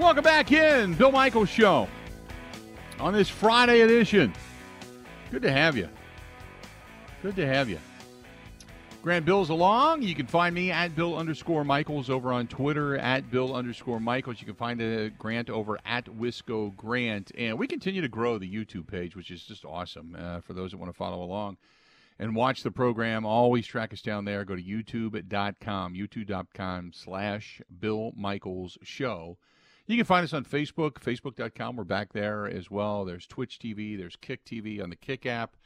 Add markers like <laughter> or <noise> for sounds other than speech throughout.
Welcome back in, Bill Michaels Show on this Friday edition. Good to have you. Good to have you. Grant Bills along. You can find me at Bill underscore Michaels over on Twitter at Bill underscore Michaels. You can find a Grant over at Wisco Grant. And we continue to grow the YouTube page, which is just awesome uh, for those that want to follow along and watch the program. Always track us down there. Go to youtube.com, youtube.com slash Bill Michaels Show. You can find us on Facebook, facebook.com. We're back there as well. There's Twitch TV, there's Kick TV on the Kick app.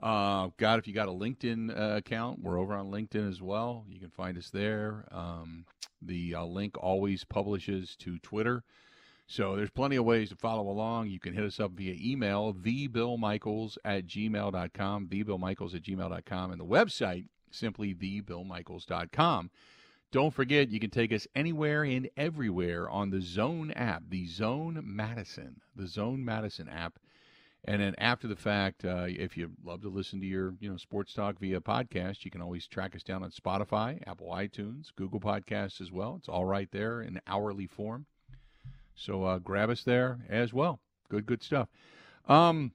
Uh, God, if you got a LinkedIn uh, account, we're over on LinkedIn as well. You can find us there. Um, the uh, link always publishes to Twitter. So there's plenty of ways to follow along. You can hit us up via email, thebillmichaels at gmail.com, thebillmichaels at gmail.com, and the website, simply thebillmichaels.com. Don't forget, you can take us anywhere and everywhere on the Zone app, the Zone Madison, the Zone Madison app. And then after the fact, uh, if you love to listen to your you know sports talk via podcast, you can always track us down on Spotify, Apple iTunes, Google Podcasts as well. It's all right there in hourly form. So uh, grab us there as well. Good, good stuff. Um,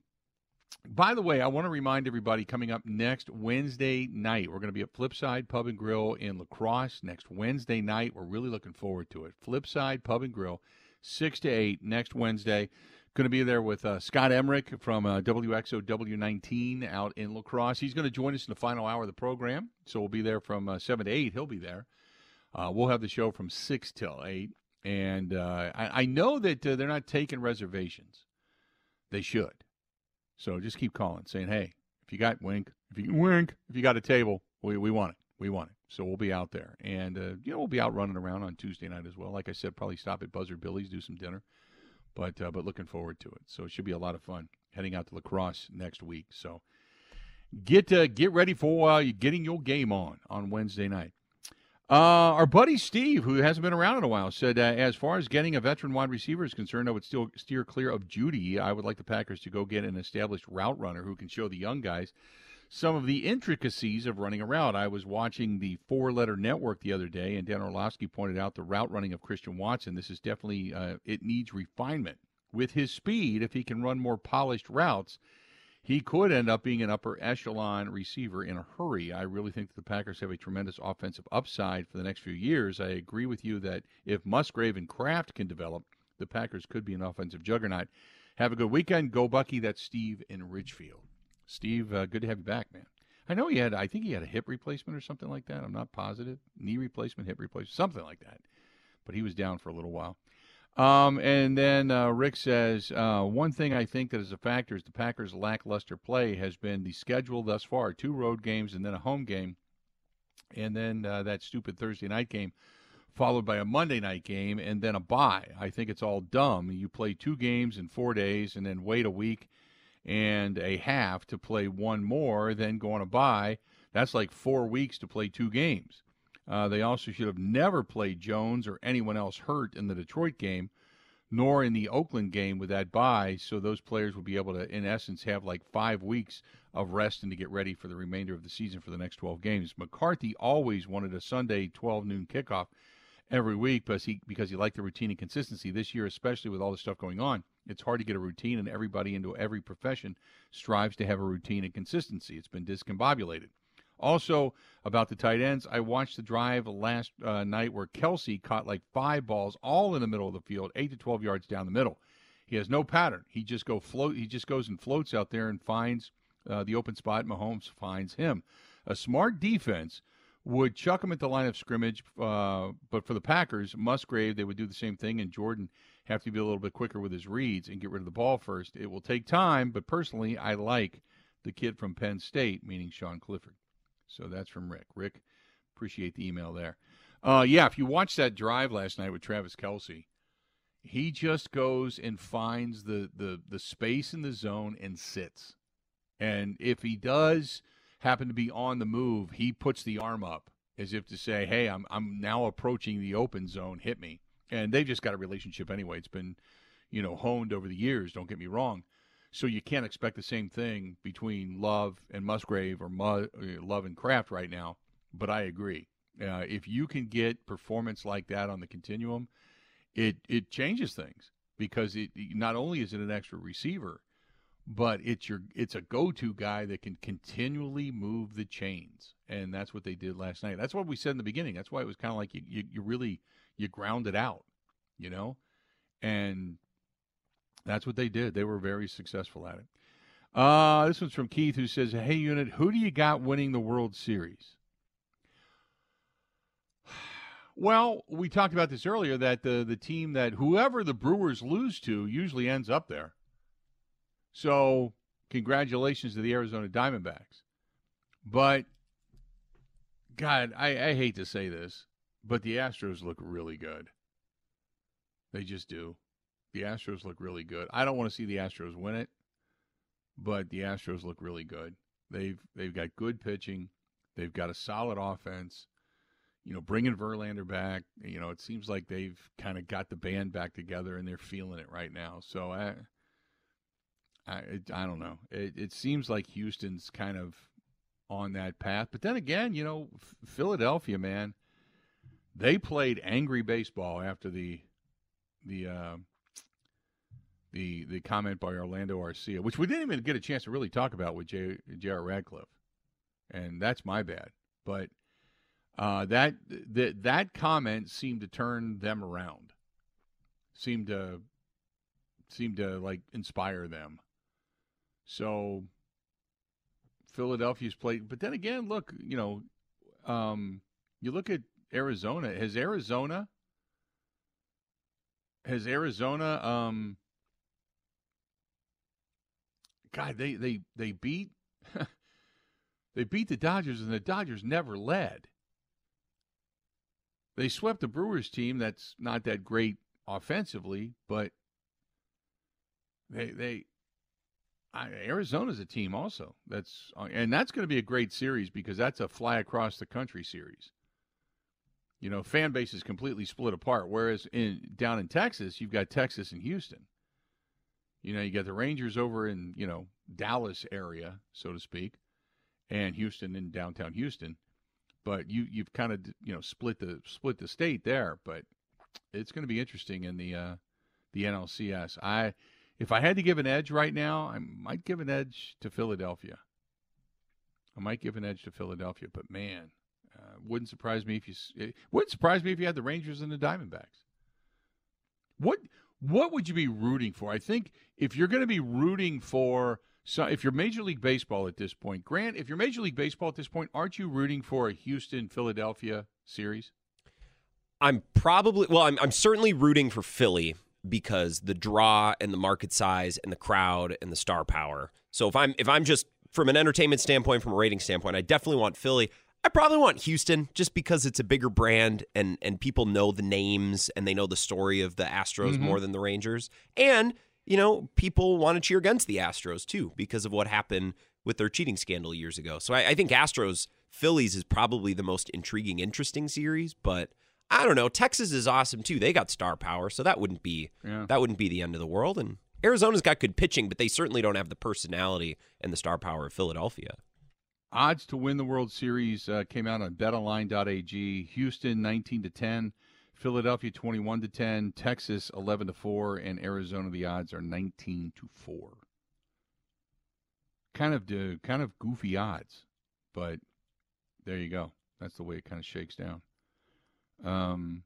by the way, I want to remind everybody coming up next Wednesday night, we're going to be at Flipside Pub and Grill in La Crosse next Wednesday night. We're really looking forward to it. Flipside Pub and Grill, 6 to 8 next Wednesday. Going to be there with uh, Scott Emmerich from uh, WXOW19 out in La Crosse. He's going to join us in the final hour of the program. So we'll be there from uh, 7 to 8. He'll be there. Uh, we'll have the show from 6 till 8. And uh, I, I, know that uh, they're not taking reservations. They should. So just keep calling, saying, hey, if you got wink, if you wink, if you got a table, we, we want it. We want it. So we'll be out there. And, you know, we'll be out running around on Tuesday night as well. Like I said, probably stop at Buzzard Billy's, do some dinner but uh, but looking forward to it. So it should be a lot of fun heading out to La Crosse next week. So get uh, get ready for uh, getting your game on on Wednesday night. Uh, our buddy Steve, who hasn't been around in a while, said uh, as far as getting a veteran wide receiver is concerned, I would still steer clear of Jeudy. I would like the Packers to go get an established route runner who can show the young guys some of the intricacies of running a route. I was watching the four letter network the other day, and Dan Orlovsky pointed out the route running of Christian Watson. This is definitely, uh, it needs refinement. With his speed, if he can run more polished routes, he could end up being an upper echelon receiver in a hurry. I really think that the Packers have a tremendous offensive upside for the next few years. I agree with you that if Musgrave and Kraft can develop, the Packers could be an offensive juggernaut. Have a good weekend. Go Bucky. That's Steve in Ridgefield. Steve, uh, good to have you back, man. I know he had, I think he had a hip replacement or something like that. I'm not positive. Knee replacement, hip replacement, something like that. But he was down for a little while. Um, and then uh, Rick says uh, one thing I think that is a factor is the Packers' lackluster play has been the schedule thus far: two road games and then a home game, and then uh, that stupid Thursday night game, followed by a Monday night game, and then a bye. I think it's all dumb. You play two games in four days and then wait a week and a half to play one more, then go on a bye. That's like four weeks to play two games. Uh, they also should have never played Jones or anyone else hurt in the Detroit game, nor in the Oakland game with that bye. So those players would be able to, in essence, have like five weeks of rest and to get ready for the remainder of the season for the next 12 games. McCarthy always wanted a Sunday 12 noon kickoff every week because he because he liked the routine and consistency. This year, especially with all the stuff going on, it's hard to get a routine, and everybody into every profession strives to have a routine and consistency. It's been discombobulated. Also, about the tight ends, I watched the drive last uh, night where Kelce caught like five balls all in the middle of the field, eight to twelve yards down the middle. He has no pattern. He just go float. He just goes and floats out there and finds uh, the open spot. Mahomes finds him. A smart defense would chuck him at the line of scrimmage. Uh, but for the Packers, Musgrave, they would do the same thing, and Jordan have to be a little bit quicker with his reads and get rid of the ball first. It will take time, but personally, I like the kid from Penn State, meaning Sean Clifford. So that's from Rick. Rick, appreciate the email there. Uh, yeah, if you watched that drive last night with Travis Kelce, he just goes and finds the, the, the space in the zone and sits. And if he does – happen to be on the move, he puts the arm up as if to say, "Hey, I'm I'm now approaching the open zone. Hit me." And they've just got a relationship anyway. It's been, you know, honed over the years. Don't get me wrong. So you can't expect the same thing between Love and Musgrave or uh, Love and Kraft right now. But I agree. Uh, if you can get performance like that on the continuum, it it changes things because it not only is it an extra receiver, but it's your it's a go-to guy that can continually move the chains, and that's what they did last night. That's what we said in the beginning. That's why it was kind of like you, you you really you ground it out, you know, and that's what they did. They were very successful at it. Uh, this one's from Keith, who says, "Hey, unit, who do you got winning the World Series?" <sighs> Well, we talked about this earlier that the the team that whoever the Brewers lose to usually ends up there. So, congratulations to the Arizona Diamondbacks. But God, I, I hate to say this, but the Astros look really good. They just do. The Astros look really good. I don't want to see the Astros win it, but the Astros look really good. They've they've got good pitching. They've got a solid offense you know, bringing Verlander back, you know, it seems like they've kind of got the band back together and they're feeling it right now. So I, I, I don't know. It, it seems like Houston's kind of on that path, but then again, you know, Philadelphia, man, they played angry baseball after the, the, uh, the the comment by Orlando Arcia, which we didn't even get a chance to really talk about with J.R. Radcliffe, and that's my bad. But uh, that that that comment seemed to turn them around. Seemed to seemed to like inspire them. So Philadelphia's played, but then again, look, you know, um, you look at Arizona. Has Arizona has Arizona um God, they they they beat <laughs> they beat the Dodgers and the Dodgers never led. They swept the Brewers team that's not that great offensively, but they they I, Arizona's a team also. That's and that's going to be a great series because that's a fly across the country series. You know, fan base is completely split apart. Whereas in down in Texas, you've got Texas and Houston. You know, you got the Rangers over in you know Dallas area, so to speak, and Houston in downtown Houston but you you've kind of you know split the split the state there. But it's going to be interesting in the uh, the NLCS. I if I had to give an edge right now, I might give an edge to Philadelphia. I might give an edge to Philadelphia, but man, uh, wouldn't surprise me if you it wouldn't surprise me if you had the Rangers and the Diamondbacks. What what would you be rooting for? I think if you're going to be rooting for so if you're Major League Baseball at this point, Grant, if you're Major League Baseball at this point, aren't you rooting for a Houston Philadelphia series? I'm probably well, I'm I'm certainly rooting for Philly because the draw and the market size and the crowd and the star power. So if I'm if I'm just from an entertainment standpoint, from a rating standpoint, I definitely want Philly. I probably want Houston just because it's a bigger brand and and people know the names and they know the story of the Astros mm-hmm. more than the Rangers. And you know, people want to cheer against the Astros too because of what happened with their cheating scandal years ago. So I, I think Astros Phillies is probably the most intriguing, interesting series. But I don't know. Texas is awesome too. They got star power, so that wouldn't be yeah. that wouldn't be the end of the world. And Arizona's got good pitching, but they certainly don't have the personality and the star power of Philadelphia. Odds to win the World Series uh, came out on BetOnline.ag. Houston 19 to 10. Philadelphia 21 to 10, Texas 11 to 4, and Arizona the odds are 19 to 4. Kind of uh, kind of goofy odds, but there you go. That's the way it kind of shakes down. Um,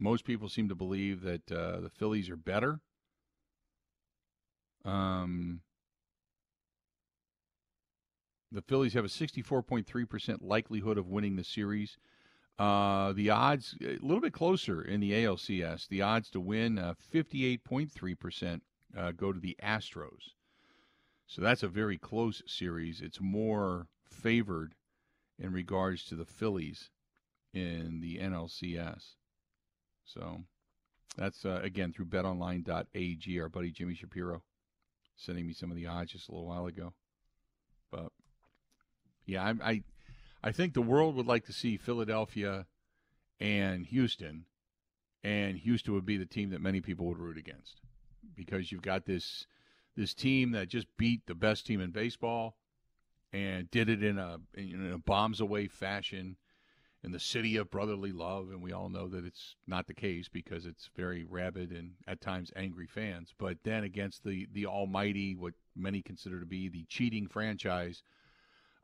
most people seem to believe that uh, the Phillies are better. Um, the Phillies have a 64.3% likelihood of winning the series. Uh, the odds a little bit closer in the ALCS. The odds to win uh, 58.3% uh, go to the Astros. So that's a very close series. It's more favored in regards to the Phillies in the NLCS. So that's uh, again through betonline.ag. Our buddy Jimmy Shapiro sending me some of the odds just a little while ago. But yeah, I, I I think the world would like to see Philadelphia and Houston, and Houston would be the team that many people would root against because you've got this this team that just beat the best team in baseball and did it in a in a bombs away fashion, in the city of brotherly love, and we all know that it's not the case because it's very rabid and at times angry fans. But then against the the almighty, what many consider to be the cheating franchise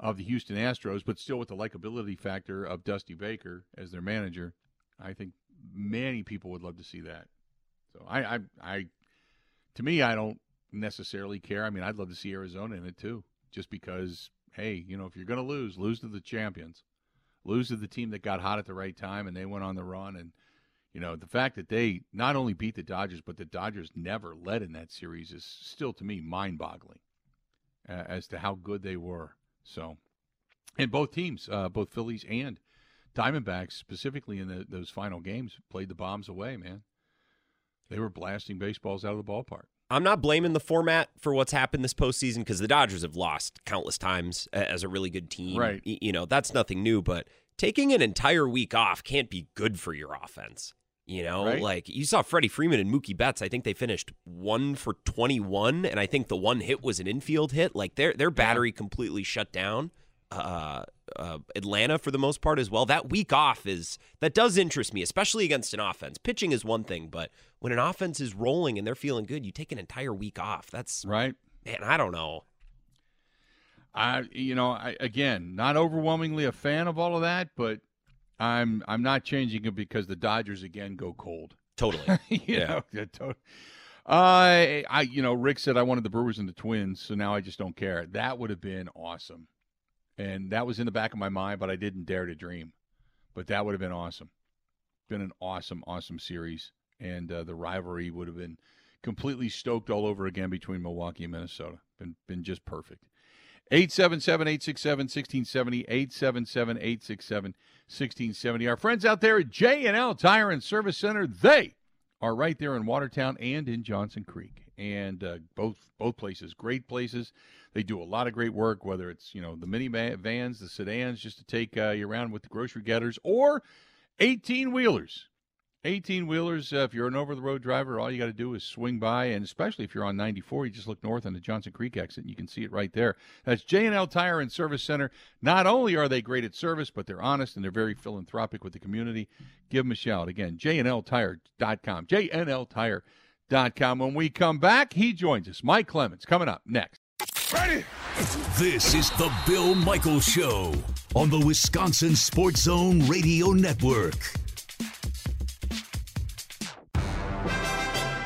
of the Houston Astros, but still with the likability factor of Dusty Baker as their manager, I think many people would love to see that. So I, I, I to me, I don't necessarily care. I mean, I'd love to see Arizona in it too, just because. Hey, you know, if you're going to lose, lose to the champions lose to the team that got hot at the right time and they went on the run. And, you know, the fact that they not only beat the Dodgers, but the Dodgers never led in that series is still, to me, mind boggling as to how good they were. So, and both teams, uh, both Phillies and Diamondbacks, specifically in the, those final games, played the bombs away, man. They were blasting baseballs out of the ballpark. I'm not blaming the format for what's happened this postseason because the Dodgers have lost countless times as a really good team. Right. You know, that's nothing new, but taking an entire week off can't be good for your offense. You know, right. like you saw Freddie Freeman and Mookie Betts. I think they finished one for 21, and I think the one hit was an infield hit. Like their their battery completely shut down. Uh, uh, Atlanta for the most part as well. That week off is that does interest me, especially against an offense. Pitching is one thing, but when an offense is rolling and they're feeling good, you take an entire week off. That's right. Man, I don't know. I, you know, I, again, not overwhelmingly a fan of all of that, but I'm I'm not changing it because the Dodgers again go cold. Totally. <laughs> yeah. Know, to- I, I, you know, Rick said I wanted the Brewers and the Twins, so now I just don't care. That would have been awesome, and that was in the back of my mind, but I didn't dare to dream. But that would have been awesome. Been an awesome, awesome series, and uh, the rivalry would have been completely stoked all over again between Milwaukee and Minnesota. Been been just perfect. 877 867 1670. 877 867 1670. Our friends out there at J&L Tire and Service Center, they are right there in Watertown and in Johnson Creek. And uh, both both places, great places. They do a lot of great work, whether it's you know the mini vans, the sedans, just to take uh, you around with the grocery getters, or 18 wheelers 18 wheelers, uh, if you're an over the road driver, all you got to do is swing by, and especially if you're on 94, you just look north on the Johnson Creek exit, and you can see it right there. That's J&L Tire and Service Center. Not only are they great at service, but they're honest and they're very philanthropic with the community. Give them a shout. Again, jnltire.com. jnltire.com. When we come back, he joins us. Mike Clemens coming up next. Ready? This is the Bill Michael Show on the Wisconsin Sports Zone Radio Network.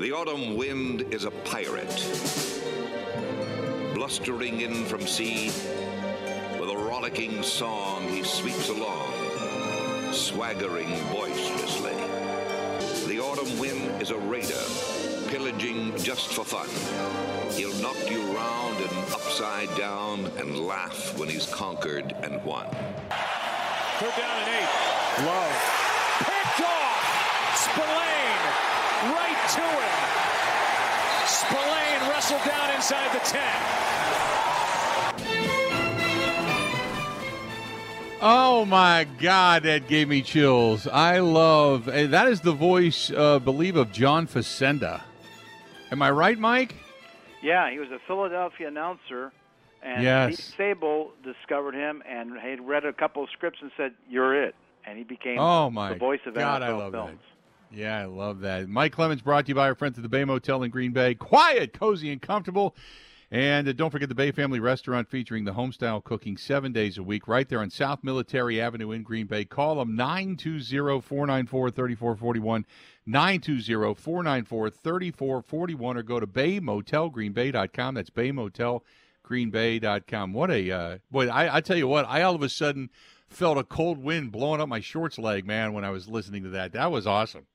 The autumn wind is a pirate, blustering in from sea. With a rollicking song, he sweeps along, swaggering boisterously. The autumn wind is a raider, pillaging just for fun. He'll knock you round and upside down and laugh when he's conquered and won. Third down and eight. Love. Picked off. Spillane right to him. Spillane wrestled down inside the 10. Oh my God, that gave me chills. I love that is the voice, uh, believe, of John Facenda. Am I right, Mike? Yeah, he was a Philadelphia announcer, and yes. Pete Sabol discovered him and had read a couple of scripts and said, "You're it," and he became oh my the voice of God, NFL I love films. That. Yeah, I love that. Mike Clemens brought to you by our friends at the Bay Motel in Green Bay. Quiet, cozy, and comfortable. And uh, don't forget the Bay Family Restaurant featuring the homestyle cooking seven days a week right there on South Military Avenue in Green Bay. Call them 920 494 3441. 920 494 3441 or go to baymotelgreenbay.com. That's baymotelgreenbay.com. What a, uh, boy, I, I tell you what, I all of a sudden felt a cold wind blowing up my shorts leg, man, when I was listening to that. That was awesome.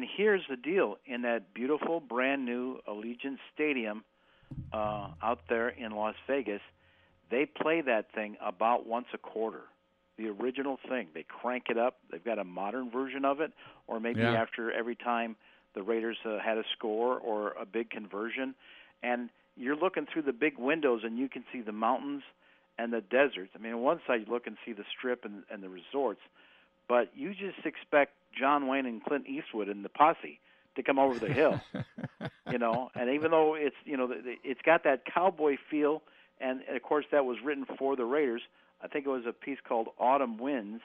And here's the deal: in that beautiful, brand new Allegiant Stadium uh, out there in Las Vegas, they play that thing about once a quarter. The original thing, they crank it up. They've got a modern version of it, or maybe Yeah. after every time the Raiders uh, had a score or a big conversion, and you're looking through the big windows and you can see the mountains and the deserts. I mean, on one side you look and see the strip and, and the resorts, but you just expect John Wayne and Clint Eastwood and the posse to come over the hill, <laughs> you know. And even though it's you know it's got that cowboy feel, and of course that was written for the Raiders. I think it was a piece called Autumn Winds,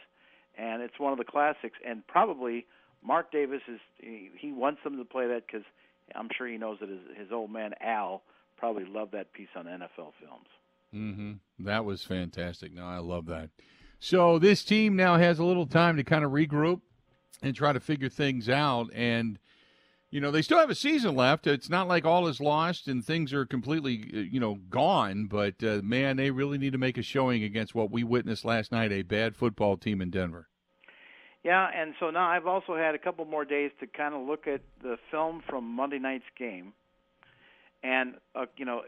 and it's one of the classics. And probably Mark Davis is he, he wants them to play that because I'm sure he knows that his, his old man Al probably loved that piece on NFL films. Mm-hmm. That was fantastic. No, I love that. So this team now has a little time to kind of regroup and try to figure things out. And you know they still have a season left. It's not like all is lost and things are completely uh, you know gone. But uh, man, they really need to make a showing against what we witnessed last night, a bad football team in Denver. Yeah, and so now I've also had a couple more days to kind of look at the film from Monday night's game, and uh, you know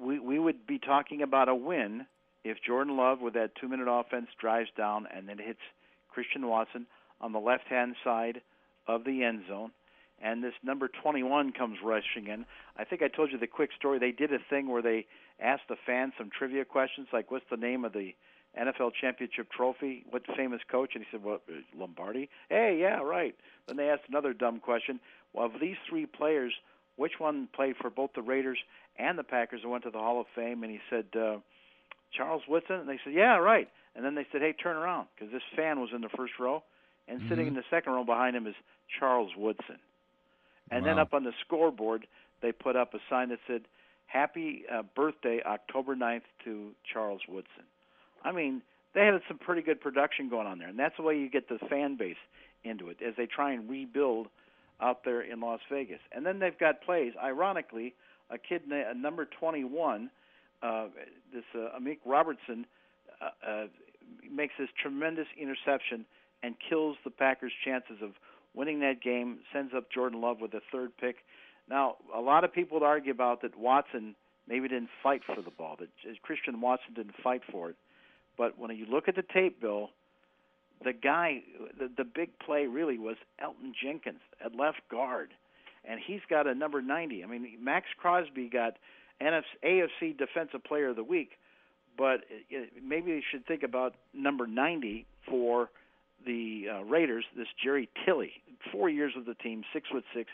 we we would be talking about a win if Jordan Love with that two minute offense drives down and then hits Christian Watson on the left hand side of the end zone, and this number 21 comes rushing in. I think I told you the quick story. They did a thing where they asked the fans some trivia questions like, "What's the name of the NFL championship trophy? What famous coach?" And he said, "Well, uh, Lombardi." Hey, yeah, right. Then they asked another dumb question. Well, of these three players, which one played for both the Raiders and the Packers and went to the Hall of Fame? And he said, uh, Charles Woodson. And they said, "Yeah, right." And then they said, "Hey, turn around," because this fan was in the first row, and sitting in the second row behind him is Charles Woodson. And then up on the scoreboard, they put up a sign that said, "Happy uh, birthday, October 9th to Charles Woodson." I mean, they had some pretty good production going on there, and that's the way you get the fan base into it as they try and rebuild out there in Las Vegas. And then they've got plays. Ironically, a kid, na- number 21, uh, this uh, Amik Robertson, uh, uh, makes this tremendous interception and kills the Packers' chances of winning that game. Sends up Jordan Love with the third pick. Now, a lot of people would argue about that Watson maybe didn't fight for the ball, that Christian Watson didn't fight for it. But when you look at the tape, Bill, the guy, the, the big play really was Elgton Jenkins at left guard, and he's got a number 90. I mean, Maxx Crosby got NFC, AFC Defensive Player of the Week, but it, maybe they should think about number 90 for the uh, Raiders. This Jerry Tillery, four years with the team, six foot six.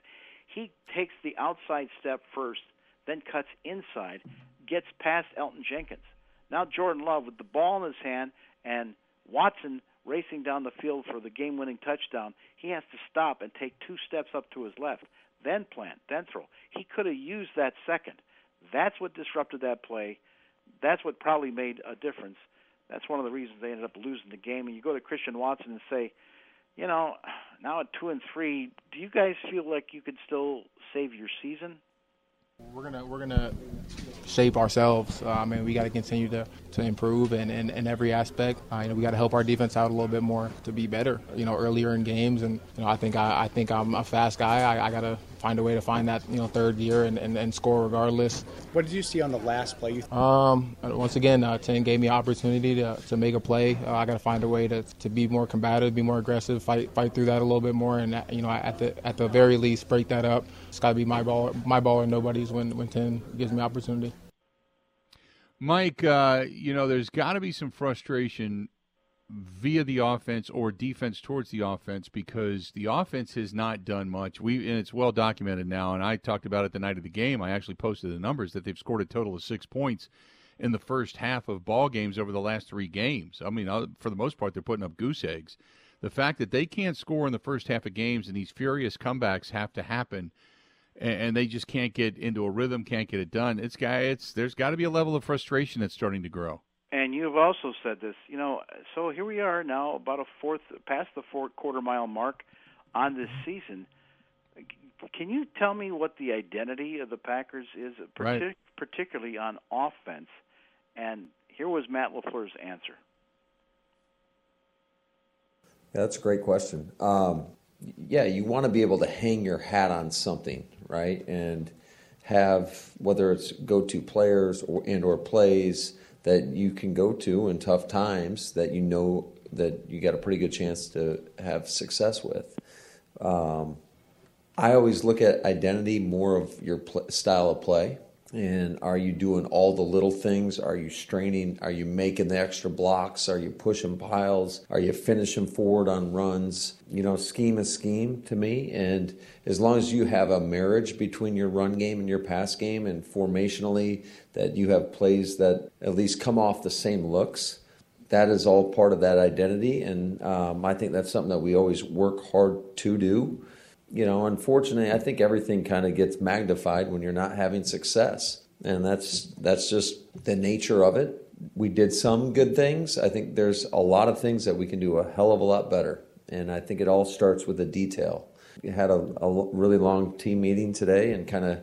He takes the outside step first, then cuts inside, gets past Elgton Jenkins. Now Jordan Love with the ball in his hand and Watson racing down the field for the game-winning touchdown. He has to stop and take two steps up to his left, then plant, then throw. He could have used that second. That's what disrupted that play. That's what probably made a difference. That's one of the reasons they ended up losing the game. And you go to Christian Watson and say, you know, now at two and three, do you guys feel like you could still save your season? We're gonna we're gonna shape ourselves. Uh, I mean, we got to continue to, to improve in, in, in every aspect. Uh, you know, we got to help our defense out a little bit more to be better. You know, earlier in games, and you know, I think I, I think I'm a fast guy. I, I got to find a way to find that you know third gear and, and, and score regardless. What did you see on the last play? Um, once again, uh, Ten gave me opportunity to, to make a play. Uh, I got to find a way to, to be more combative, be more aggressive, fight fight through that a little bit more, and you know, at the at the very least, break that up. It's got to be my ball, my ball or nobody's when when Ten gives me opportunity. Mike, uh, you know, there's got to be some frustration via the offense or defense towards the offense because the offense has not done much. We and it's well documented now, and I talked about it the night of the game. I actually posted the numbers that they've scored a total of six points in the first half of ball games over the last three games. I mean, uh, for the most part, they're putting up goose eggs. The fact that they can't score in the first half of games and these furious comebacks have to happen and, and they just can't get into a rhythm, can't get it done. It's guy, it's there's got to be a level of frustration that's starting to grow. And you've also said this, you know. So here we are now, about a fourth past the fourth quarter mile mark on this season. Can you tell me what the identity of the Packers is, Right. particularly on offense? And here was Matt Lafleur's answer. Yeah, that's a great question. Um, yeah, you want to be able to hang your hat on something, right? And have whether it's go-to players or and or plays that you can go to in tough times that you know that you got a pretty good chance to have success with. Um, I always look at identity more of your pl- style of play. And are you doing all the little things? Are you straining? Are you making the extra blocks? Are you pushing piles? Are you finishing forward on runs? You know, scheme is scheme to me. And as long as you have a marriage between your run game and your pass game, and formationally, that you have plays that at least come off the same looks, that is all part of that identity. And um, I think that's something that we always work hard to do you know, unfortunately, I think everything kind of gets magnified when you're not having success, and that's that's just the nature of it. We did some good things. I think there's a lot of things that we can do a hell of a lot better, and I think it all starts with the detail. We had a, a really long team meeting today and kind of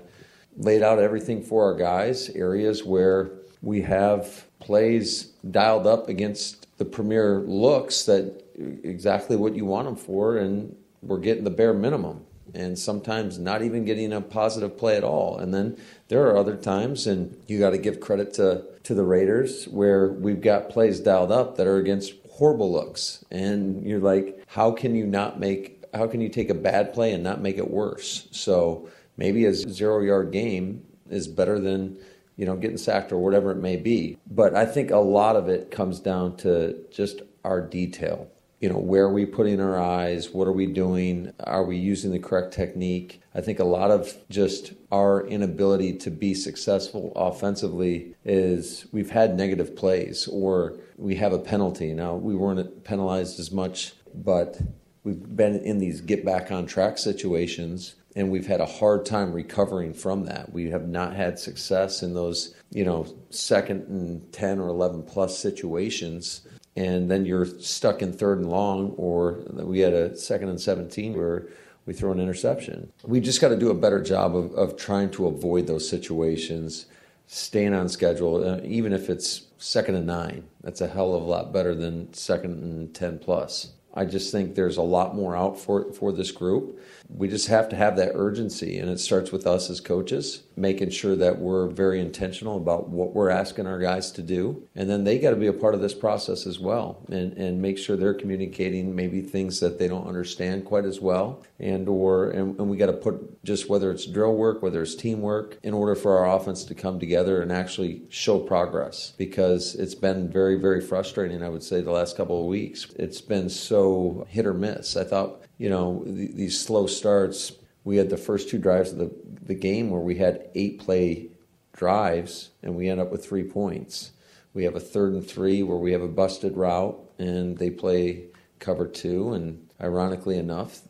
laid out everything for our guys, areas where we have plays dialed up against the premier looks that exactly what you want them for, and we're getting the bare minimum and sometimes not even getting a positive play at all. And then there are other times, and you got to give credit to, to the Raiders, where we've got plays dialed up that are against horrible looks. And you're like, how can you not make, how can you take a bad play and not make it worse? So maybe a zero yard game is better than, you know, getting sacked or whatever it may be. But I think a lot of it comes down to just our detail you know where are we putting our eyes? What are we doing? Are we using the correct technique? I think a lot of just our inability to be successful offensively is we've had negative plays or we have a penalty. Now we weren't penalized as much but we've been in these get back on track situations and we've had a hard time recovering from that. We have not had success in those you know second and 10 or 11 plus situations and then you're stuck in third and long, or we had a second and 17 where we throw an interception. We just got to do a better job of, of trying to avoid those situations, staying on schedule, uh, even if it's second and nine. That's a hell of a lot better than second and 10 plus. I just think there's a lot more out for for this group. We just have to have that urgency, and it starts with us as coaches, making sure that we're very intentional about what we're asking our guys to do, and then they got to be a part of this process as well, and and make sure they're communicating maybe things that they don't understand quite as well, and or and, and we got to put just whether it's drill work, whether it's teamwork, in order for our offense to come together and actually show progress, because it's been very very frustrating. I would say the last couple of weeks, it's been so hit or miss. I thought you know, th- these slow starts. We had the first two drives of the, the game where we had eight play drives and we end up with three points. We have a third and three where we have a busted route and they play cover two. And ironically enough,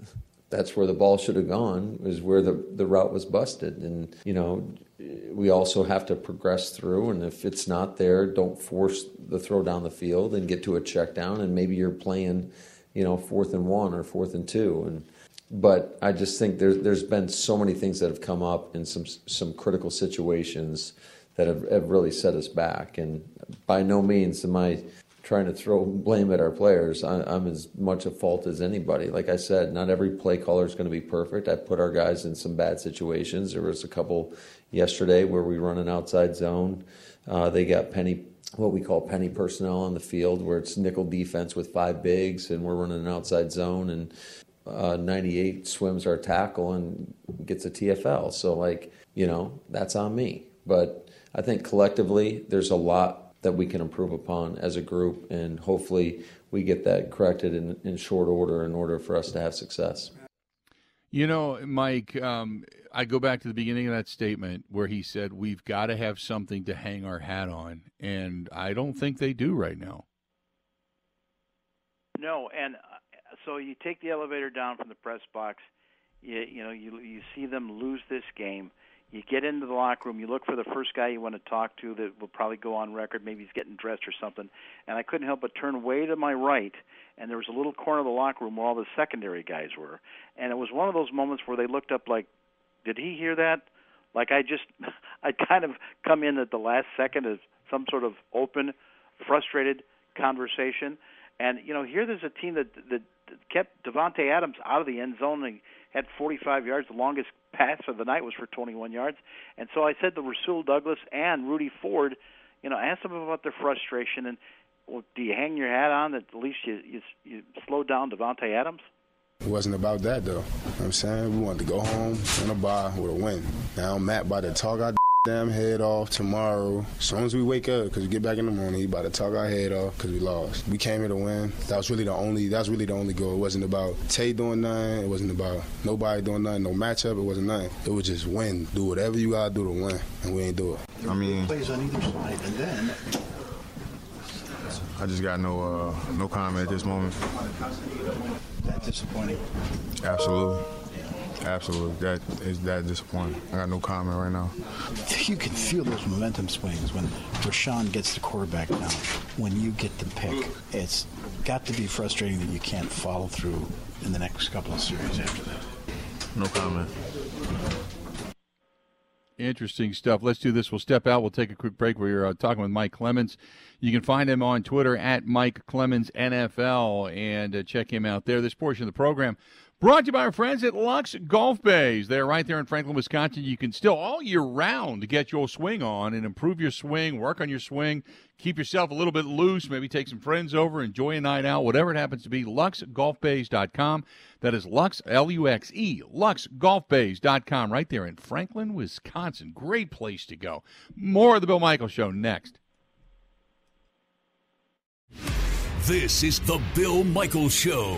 that's where the ball should have gone, is where the, the route was busted. And, you know, we also have to progress through. And if it's not there, don't force the throw down the field and get to a check down. And maybe you're playing you know, fourth and one or fourth and two. And but I just think there's there's been so many things that have come up in some some critical situations that have, have really set us back. And by no means am I trying to throw blame at our players. I, I'm as much at fault as anybody. Like I said, not every play caller is going to be perfect. I put our guys in some bad situations. There was a couple yesterday where we run an outside zone. Uh, they got penny what we call penny personnel on the field, where it's nickel defense with five bigs, and we're running an outside zone, and uh, 98 swims our tackle and gets a TFL. So, like, you know, that's on me. But I think collectively, there's a lot that we can improve upon as a group, and hopefully, we get that corrected in, in short order in order for us to have success. You know, Mike, um, I go back to the beginning of that statement where he said, We've got to have something to hang our hat on. And I don't think they do right now. No, and uh, so you take the elevator down from the press box you, you know you you see them lose this game. You get into the locker room, you look for the first guy you want to talk to that will probably go on record. Maybe he's getting dressed or something. And I couldn't help but turn way to my right, and there was a little corner of the locker room where all the secondary guys were. And it was one of those moments where they looked up like, "Did he hear that?" Like I just, <laughs> I kind of come in at the last second as some sort of open, frustrated conversation. And you know, here there's a team that that kept Davante Adams out of the end zone and had 45 yards. The longest pass of the night was for 21 yards. And so I said to Rasul Douglas and Rudy Ford, you know, ask them about their frustration and well, do you hang your hat on that at least you you, you slow down Davante Adams? It wasn't about that though. You know what I'm saying we wanted to go home in a bar with a win. Now I'm Matt by the talk our <laughs> damn head off tomorrow. As soon as we wake up, because we get back in the morning, he about to talk our head off because we lost. We came here to win. That was really the only. That's really the only goal. It wasn't about Tay doing nothing. It wasn't about nobody doing nothing. No matchup. It wasn't nothing. It was just win. Do whatever you gotta do to win, and we ain't do it. I mean, plays on either side, and then I just got no uh, no comment at this moment. That disappointing. Absolutely. Absolutely. That is that disappointing. I got no comment right now. You can feel those momentum swings when Rashan gets the quarterback down. When you get the pick, it's got to be frustrating that you can't follow through in the next couple of series after that. No comment. Interesting stuff. Let's do this. We'll step out. We'll take a quick break. We're uh, talking with Mike Clemens. You can find him on Twitter at Mike Clemens NFL and uh, check him out there. This portion of the program brought to you by our friends at Luxe Golf Bays. They're right there in Franklin, Wisconsin. You can still all year round get your swing on and improve your swing, work on your swing, keep yourself a little bit loose, maybe take some friends over, enjoy a night out, whatever it happens to be. LuxeGolfBays.com. That is Luxe, L U X E, LuxeGolfBays.com, right there in Franklin, Wisconsin. Great place to go. More of the Bill Michaels Show next. This is the Bill Michaels Show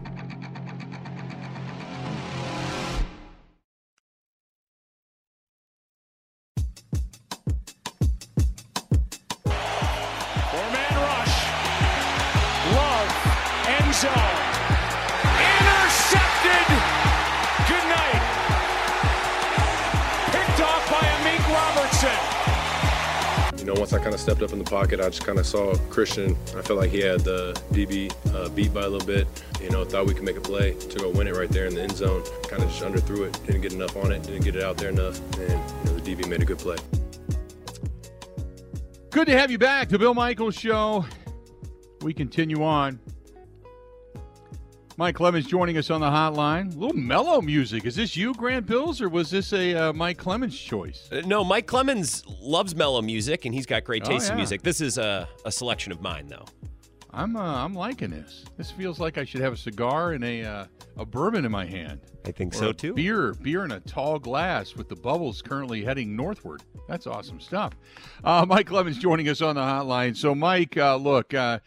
Know, once I kind of stepped up in the pocket, I just kind of saw Christian. I felt like he had the DB uh, beat by a little bit. You know, thought we could make a play to go win it right there in the end zone. Kind of just underthrew it, didn't get enough on it, didn't get it out there enough, and you know, the DB made a good play. Good to have you back. The Bill Michaels Show. We continue on. Mike Clemens joining us on the hotline. A little mellow music. Is this you, Grant Bills, or was this a uh, Mike Clemens choice? Uh, no, Mike Clemens loves mellow music, and he's got great Oh, taste in music. This is a, a selection of mine, though. I'm uh, I'm liking this. This feels like I should have a cigar and a uh, a bourbon in my hand. I think Or so too. Beer, beer in a tall glass with the bubbles currently heading northward. That's awesome stuff. Uh, Mike Clemens joining us on the hotline. So, Mike, uh, look, uh,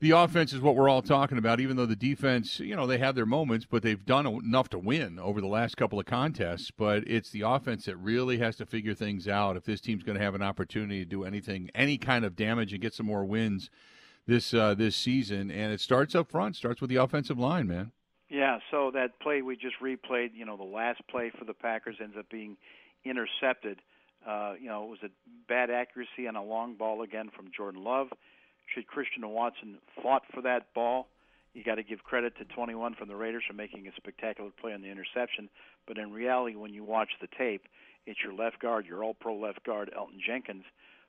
the offense is what we're all talking about. Even though the defense, you know, they have their moments, but they've done enough to win over the last couple of contests. But it's the offense that really has to figure things out if this team's going to have an opportunity to do anything, any kind of damage, and get some more wins this uh, this season. And it starts up front. Starts with the offensive line, man. Yeah, so that play we just replayed, you know, the last play for the Packers ends up being intercepted. Uh, you know, it was a bad accuracy on a long ball again from Jordan Love. Should Christian Watson fought for that ball? You got to give credit to 21 from the Raiders for making a spectacular play on the interception. But in reality, when you watch the tape, it's your left guard, your All-Pro left guard, Elgton Jenkins,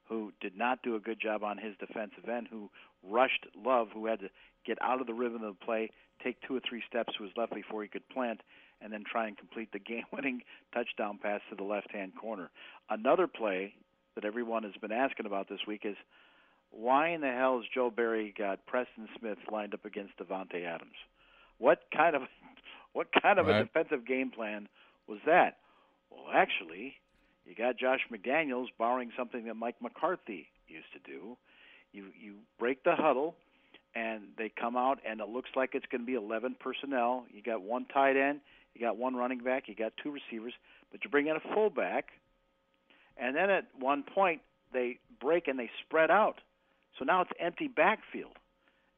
who did not do a good job on his defensive end, who rushed Love, who had to get out of the rhythm of the play, take two or three steps to his left before he could plant, and then try and complete the <laughs> game-winning touchdown pass to the left-hand corner. Another play that everyone has been asking about this week is why in the hell has Joe Barry got Preston Smith lined up against Davante Adams? What kind of <laughs> what kind of a defensive game plan was that? Well, actually, you got Josh McDaniels borrowing something that Mike McCarthy used to do. You you break the huddle, and they come out, and it looks like it's going to be 11 personnel. You got one tight end, you got one running back, you got two receivers, but you bring in a fullback, and then at one point they break and they spread out. So now it's empty backfield.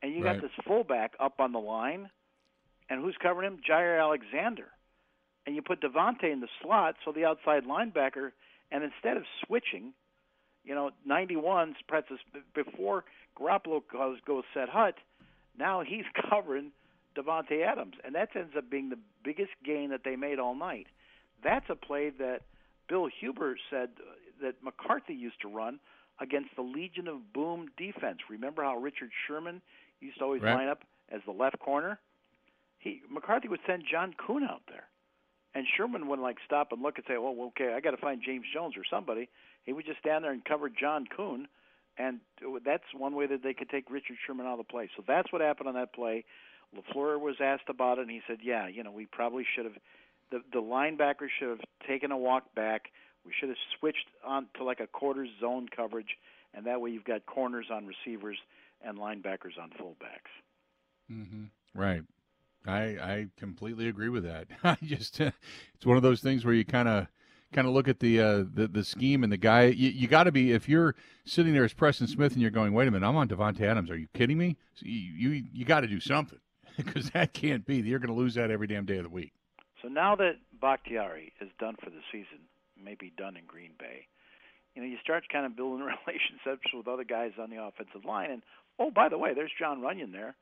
and you Right. got this fullback up on the line, and who's covering him? Jaire Alexander, and you put Davante in the slot, so the outside linebacker, and instead of switching, you know, 91's presses before Garoppolo goes goes set hut. Now he's <laughs> covering Davante Adams, and that ends up being the biggest gain that they made all night. That's a play that Bill Huber said uh, that McCarthy used to run against the Legion of Boom defense. Remember how Richard Sherman used to always Right. line up as the left corner? He McCarthy would send John Kuhn out there. And Sherman would like stop and look and say, "Well, okay, I got to find James Jones or somebody." He would just stand there and cover John Kuhn, and that's one way that they could take Richard Sherman out of the play. So that's what happened on that play. Lafleur was asked about it, and he said, "Yeah, you know, we probably should have. The the linebackers should have taken a walk back. We should have switched on to like a quarter zone coverage, and that way you've got corners on receivers and linebackers on fullbacks." Mm-hmm. Right. I I completely agree with that. <laughs> I just <laughs> it's one of those things where you kind of kind of look at the uh, the the scheme and the guy. You, you got to be if you're sitting there as Preston Smith and you're going, wait a minute, I'm on Davante Adams. Are you kidding me? So you you, you got to do something <laughs> because that can't be. You're going to lose that every damn day of the week. So now that Bakhtiari is done for the season, maybe done in Green Bay, you know, you start kind of building <laughs> relationships with other guys on the offensive line. And oh, by the way, there's Jon Runyan there.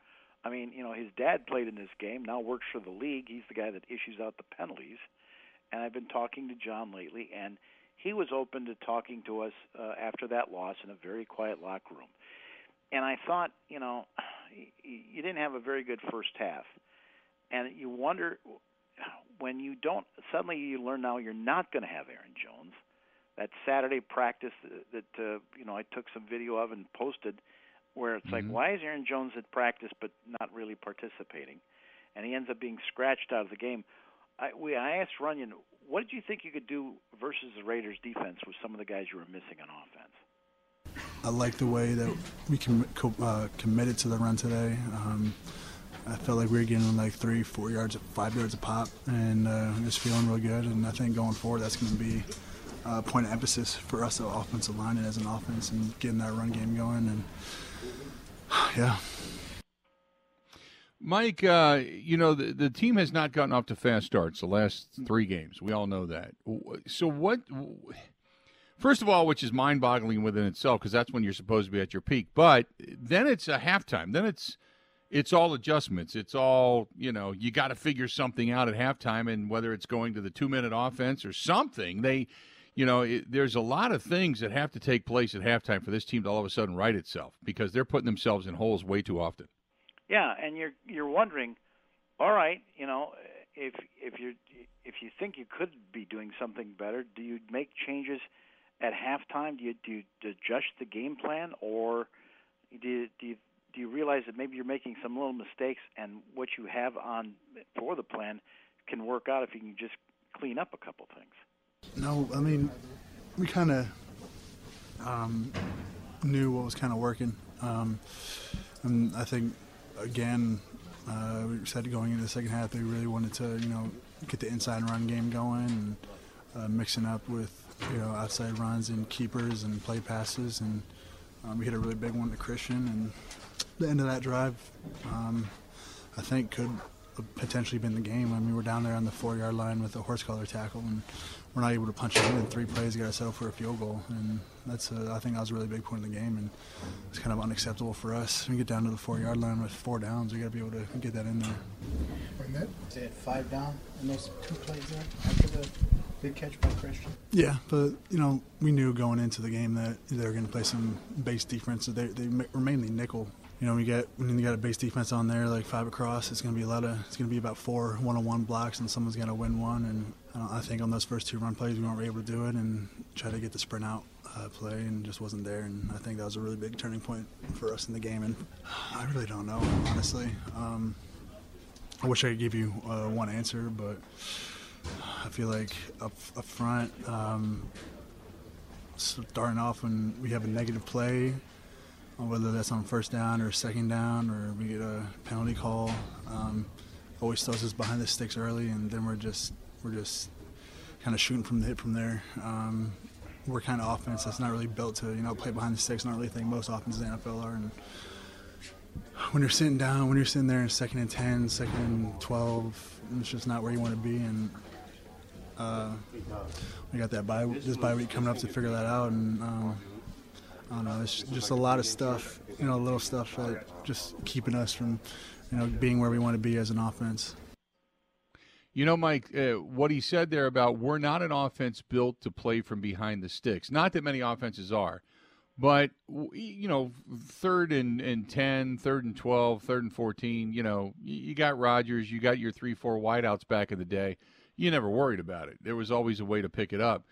I mean, you know, his dad played in this game, now works for the league. He's the guy that issues out the penalties. And I've been talking to Jon lately, and he was open to talking to us uh, after that loss in a very quiet locker room. And I thought, you know, <sighs> you didn't have a very good first half. And you wonder when you don't suddenly you learn now you're not going to have Aaron Jones. That Saturday practice that, that uh, you know I took some video of and posted, where it's like, why is Aaron Jones at practice but not really participating? And he ends up being scratched out of the game. I, we, I asked Runyan, what did you think you could do versus the Raiders defense with some of the guys you were missing on offense? I like the way that we com- co- uh, committed to the run today. Um, I felt like we were getting like three, four yards, five yards a pop, and uh, just feeling real good. And I think going forward, that's going to be a point of emphasis for us, the offensive line, and as an offense, and getting that run game going. And <sighs> yeah. Mike, uh, you know the the team has not gotten off to fast starts the last three games. We all know that. So what? First of all, which is mind-boggling within itself, because that's when you're supposed to be at your peak. But then it's a halftime. Then it's it's all adjustments. It's all you know. You got to figure something out at halftime, and whether it's going to the two-minute offense or something, they, you know, it, there's a lot of things that have to take place at halftime for this team to all of a sudden right itself because they're putting themselves in holes way too often. Yeah, and you're you're wondering, all right, you know, if if you if you think you could be doing something better, do you make changes at halftime? Do you do you adjust the game plan, or do you, do you do you realize that maybe you're making some little mistakes, and what you have on for the plan can work out if you can just clean up a couple things? No, I mean, we kind of um, knew what was kind of working, um, and I think again, uh, we said going into the second half, they really wanted to, you know, get the inside run game going and uh, mixing up with, you know, outside runs and keepers and play passes. And um, we hit a really big one to Christian. And the end of that drive, um, I think, could have potentially been the game. I mean, we're down there on the four yard line with a horse collar tackle, and we're not able to punch it in. In three plays, got to settle for a field goal, and that's a, I think that was a really big point in the game, and it's kind of unacceptable for us. We get down to the four yard line with four downs, we got to be able to get that in there there. Is it five down in those two plays there after the catch by Christian? Yeah, but you know we knew going into the game that they were going to play some base defense. They they were mainly nickel. You know, we get when you got a base defense on there like five across, it's going to be a lot of it's going to be about four one-on-one blocks, and someone's going to win one. And uh, I think on those first two run plays, we weren't able to do it and try to get the sprint out uh, play, and just wasn't there. And I think that was a really big turning point for us in the game. And I really don't know, honestly. Um, I wish I could give you uh, one answer, but I feel like up up front, um, starting off when we have a negative play, whether that's on first down or second down, or we get a penalty call, um, always throws us behind the sticks early, and then we're just we're just kind of shooting from the hip from there. Um, we're kind of offense that's not really built to you know play behind the sticks. Not really think most offenses in the NFL are, and when you're sitting down, when you're sitting there in second and 10, second and 12, it's just not where you want to be. And uh, we got that bye, this bye week coming up to figure that out. And um, I don't know, it's just a lot of stuff, you know, little stuff that just keeping us from, you know, being where we want to be as an offense. You know, Mike, uh, what he said there about we're not an offense built to play from behind the sticks. Not that many offenses are, but you know, third and, and 10, third and 12, third and 14, you know, you got Rodgers, you got your three, four wideouts back in the day. You never worried about it. There was always a way to pick it up.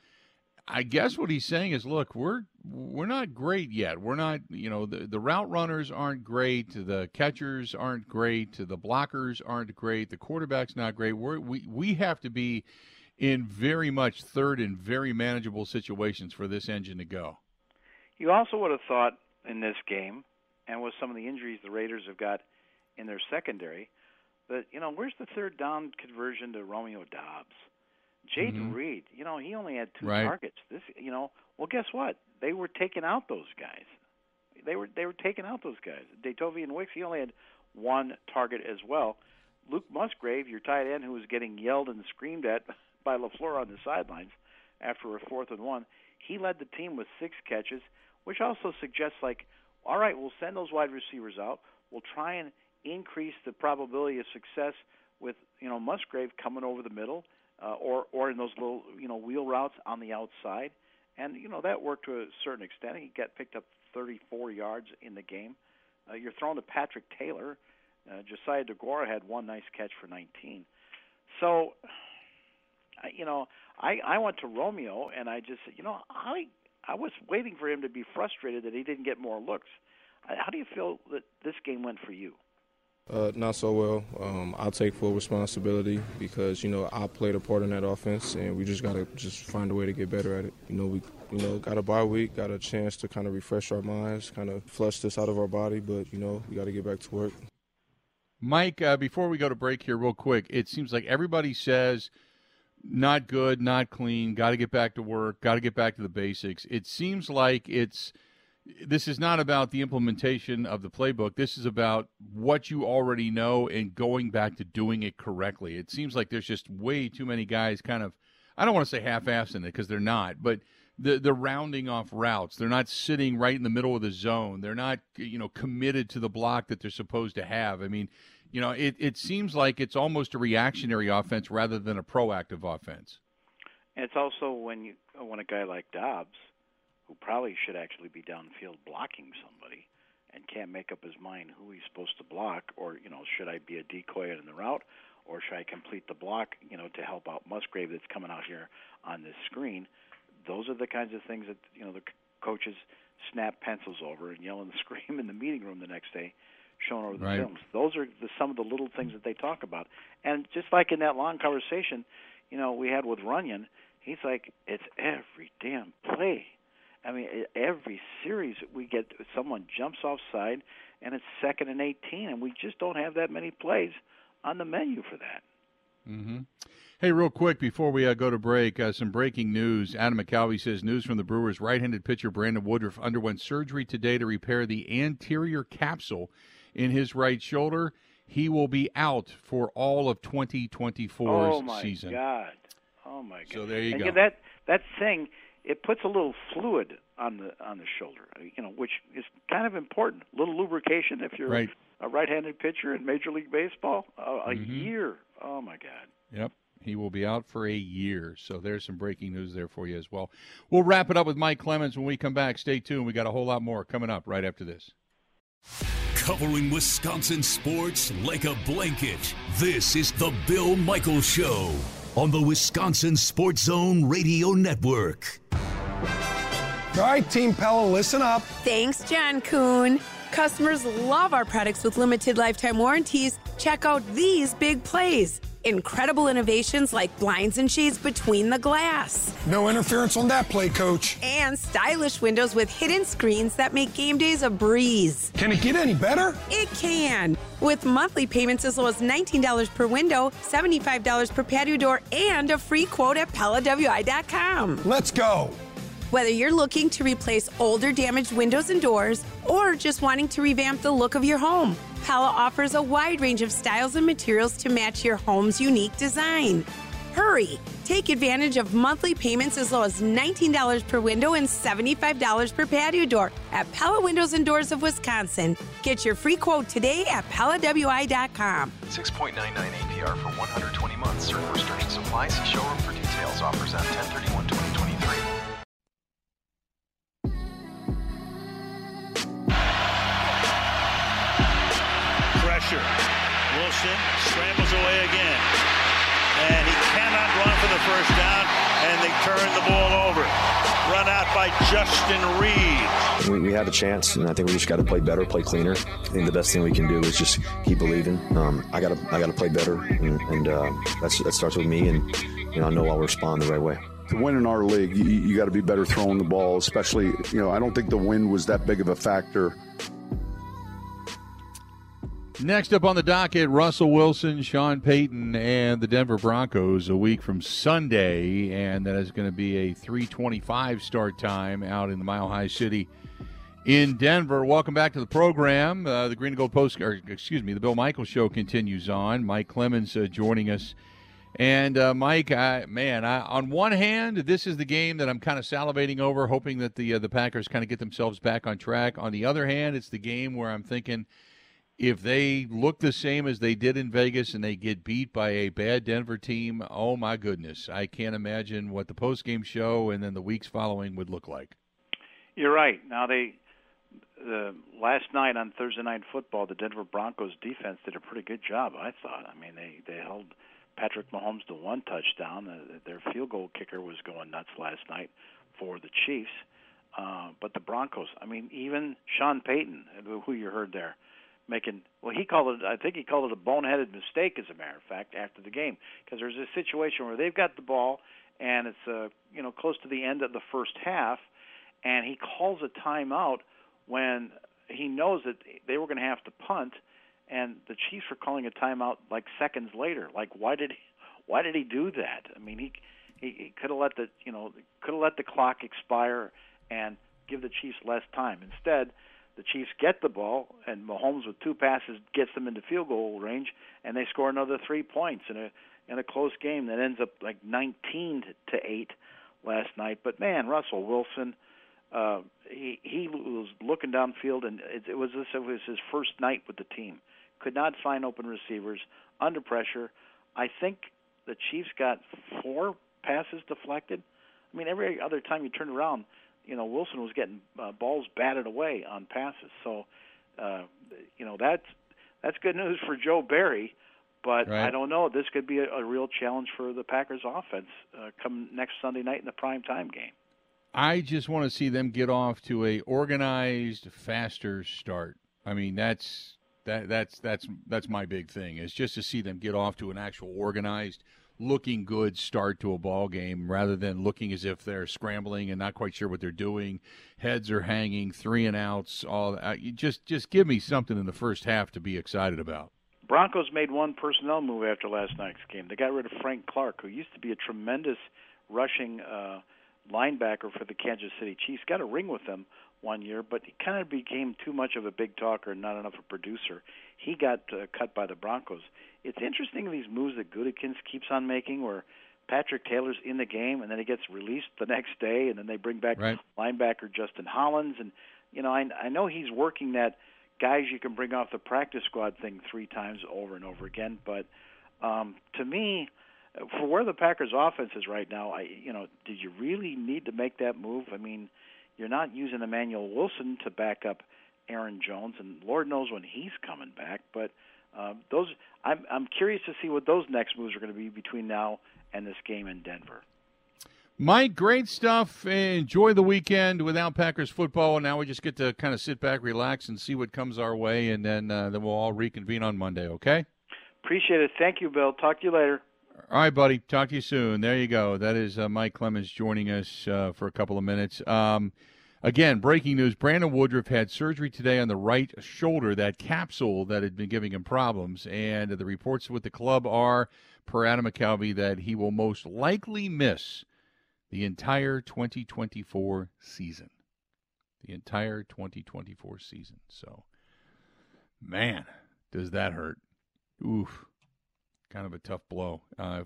I guess what he's saying is, look, we're we're not great yet. We're not, you know, the, the route runners aren't great, the catchers aren't great, the blockers aren't great, the quarterback's not great. We're, we we have to be in very much third and very manageable situations for this engine to go. You also would have thought in this game, and with some of the injuries the Raiders have got in their secondary, that you know, where's the third down conversion to Romeo Doubs, Jayden mm-hmm. Reed, you know, he only had two right. targets. This, you know, well, guess what? They were taking out those guys. They were they were taking out those guys. Dontayvion Wicks, he only had one target as well. Luke Musgrave, your tight end, who was getting yelled and screamed at <laughs> by LaFleur on the sidelines after a fourth and one, he led the team with six catches, which also suggests like, all right, we'll send those wide receivers out. We'll try and increase the probability of success with you know Musgrave coming over the middle uh, or or in those little you know wheel routes on the outside, and you know that worked to a certain extent. He got picked up 34 yards in the game. Uh, you're throwing to Patrick Taylor. Uh, Josiah DeGuara had one nice catch for 19. So, you know, I I went to Romeo and I just said, you know, I I was waiting for him to be frustrated that he didn't get more looks. How do you feel that this game went for you? Uh, not so well. Um, I'll take full responsibility because you know I played a part in that offense, and we just gotta just find a way to get better at it. You know, we you know got a bye week, got a chance to kind of refresh our minds, kind of flush this out of our body, but you know we got to get back to work. Mike, uh, before we go to break here, real quick, it seems like everybody says not good, not clean, got to get back to work, got to get back to the basics. It seems like it's this is not about the implementation of the playbook. This is about what you already know and going back to doing it correctly. It seems like there's just way too many guys kind of, I don't want to say half-assed in it because they're not, but the the rounding off routes. They're not sitting right in the middle of the zone. They're not you know committed to the block that they're supposed to have. I mean, you know, it it seems like it's almost a reactionary offense rather than a proactive offense. And it's also when you when a guy like Doubs who probably should actually be downfield blocking somebody and can't make up his mind who he's supposed to block or you know should I be a decoy in the route or should I complete the block you know to help out Musgrave that's coming out here on this screen? Those are the kinds of things that you know the coaches snap pencils over and yell and <laughs> scream in the meeting room the next day showing over the right. films. Those are the, some of the little things that they talk about. And just like in that long conversation you know we had with Runyan he's like it's every damn play I mean, every series we get someone jumps offside, and it's second and 18, and we just don't have that many plays on the menu for that. Mm-hmm. Hey, real quick before we uh, go to break, uh, some breaking news. Adam McCalvy says news from the Brewers: right-handed pitcher Brandon Woodruff underwent surgery today to repair the anterior capsule in his right shoulder. He will be out for all of 2024's oh my season. God! Oh my God! So there you and go. That that thing it puts a little fluid on the on the shoulder, you know, which is kind of important. A little lubrication if you're right. a right-handed pitcher in Major League Baseball. Uh, a Mm-hmm. year. Oh my God. Yep. He will be out for a year. So there's some breaking news there for you as well. We'll wrap it up with Mike Clemens when we come back. Stay tuned. We got a whole lot more coming up right after this. Covering Wisconsin sports like a blanket. This is the Bill Michaels Show on the Wisconsin Sports Zone Radio Network. All right, Team Pella, listen up. Thanks, John Kuhn. Customers love our products with limited lifetime warranties. Check out these big plays. Incredible innovations like blinds and shades between the glass. No interference on that play, coach. And stylish windows with hidden screens that make game days a breeze. Can it get any better? It can. With monthly payments as low as $19 per window, $75 per patio door, and a free quote at PellaWI.com. Let's go. Whether you're looking to replace older damaged windows and doors or just wanting to revamp the look of your home, Pella offers a wide range of styles and materials to match your home's unique design. Hurry! Take advantage of monthly payments as low as $19 per window and $75 per patio door at Pella Windows and Doors of Wisconsin. Get your free quote today at PellaWI.com. 6.99 APR for 120 months. Certain restrictions apply. See showroom for details. Offers on 1031 Pressure. Wilson scrambles away again. And he cannot run for the first down, and they turn the ball over. Run out by Justin Reid. We, we had a chance, and I think we just got to play better, play cleaner. I think the best thing we can do is just keep believing. Um, I got to, I got to play better, and, and uh, that's that starts with me, and you know I know I'll respond the right way. To win in our league, you, you got to be better throwing the ball, especially you know I don't think the wind was that big of a factor. Next up on the docket, Russell Wilson, Sean Payton, and the Denver Broncos a week from Sunday, and that is going to be a 325 start time out in the Mile High City in Denver. Welcome back to the program. Uh, the Green and Gold Post, or excuse me, the Bill Michael Show continues on. Mike Clemens uh, joining us. And uh, Mike, I, man, I, on one hand, this is the game that I'm kind of salivating over, hoping that the uh, the Packers kind of get themselves back on track. On the other hand, it's the game where I'm thinking – if they look the same as they did in Vegas and they get beat by a bad Denver team, oh my goodness, I can't imagine what the post-game show and then the weeks following would look like. You're right. Now they the last night on Thursday night football, the Denver Broncos defense did a pretty good job, I thought. I mean, they they held Patrick Mahomes to one touchdown. Uh, their field goal kicker was going nuts last night for the Chiefs. Uh, but the Broncos, I mean, even Sean Payton, who you heard there, making well he called it I think he called it a boneheaded mistake as a matter of fact after the game. Because there's a situation where they've got the ball and it's uh you know close to the end of the first half and he calls a timeout when he knows that they were going to have to punt and the Chiefs were calling a timeout like seconds later. Like why did he why did he do that? I mean he he, he could have let the you know could have let the clock expire and give the Chiefs less time. Instead the Chiefs get the ball, and Mahomes with two passes gets them into field goal range, and they score another three points in a in a close game that ends up like 19 to eight last night. But man, Russell Wilson, uh, he he was looking downfield, and it, it was this it was his first night with the team. Could not find open receivers under pressure. I think the Chiefs got four passes deflected. I mean, every other time you turn around, you know Wilson was getting uh, balls batted away on passes. So, uh, you know that's that's good news for Joe Barry. But right. I don't know. This could be a, a real challenge for the Packers offense uh, come next Sunday night in the prime time game. I just want to see them get off to a organized, faster start. I mean, that's that that's that's that's my big thing is just to see them get off to an actual organized looking good start to a ball game rather than looking as if they're scrambling and not quite sure what they're doing. Heads are hanging, three and outs. All you just just give me something in the first half to be excited about. Broncos made one personnel move after last night's game. They got rid of Frank Clark, who used to be a tremendous rushing uh, linebacker for the Kansas City Chiefs. Got a ring with them one year, but he kind of became too much of a big talker and not enough a producer. He got uh, cut by the Broncos. It's interesting these moves that Gutekunst keeps on making, where Patrick Taylor's in the game and then he gets released the next day, and then they bring back right. linebacker Justin Hollins, and you know I, I know he's working that guys you can bring off the practice squad thing three times over and over again, but um, to me for where the Packers offense is right now, I you know, did you really need to make that move? I mean, you're not using Emmanuel Wilson to back up Aaron Jones, and Lord knows when he's coming back. But um, those, I'm I'm curious to see what those next moves are going to be between now and this game in Denver. Mike, great stuff. Enjoy the weekend without Packers football. And now we just get to kind of sit back, relax, and see what comes our way, and then uh, then we'll all reconvene on Monday. Okay? Appreciate it. Thank you, Bill. Talk to you later. All right, buddy. Talk to you soon. There you go. That is uh, Mike Clemens joining us uh, for a couple of minutes. Um, again, breaking news Brandon Woodruff had surgery today on the right shoulder, that capsule that had been giving him problems. And the reports with the club are, per Adam McCalvy, that he will most likely miss the entire 2024 season. The entire 2024 season. So, man, does that hurt. Oof. Kind of a tough blow. Uh,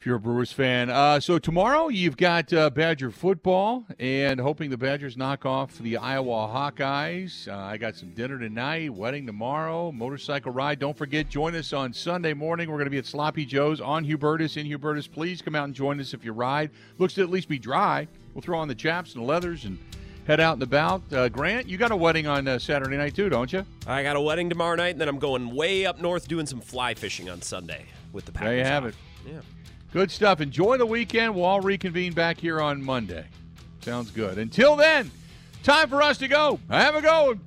if you're a Brewers fan. Uh, so tomorrow you've got uh, Badger football and hoping the Badgers knock off the Iowa Hawkeyes. Uh, I got some dinner tonight, wedding tomorrow, motorcycle ride. Don't forget, join us on Sunday morning. We're going to be at Sloppy Joe's on Hubertus in Hubertus. Please come out and join us if you ride. Looks to at least be dry. We'll throw on the chaps and the leathers and head out and about. Uh, Grant, you got a wedding on uh, Saturday night too, don't you? I got a wedding tomorrow night, and then I'm going way up north doing some fly fishing on Sunday with the Packers. There you have off. it. Yeah. Good stuff. Enjoy the weekend. We'll all reconvene back here on Monday. Sounds good. Until then, time for us to go. Have a go.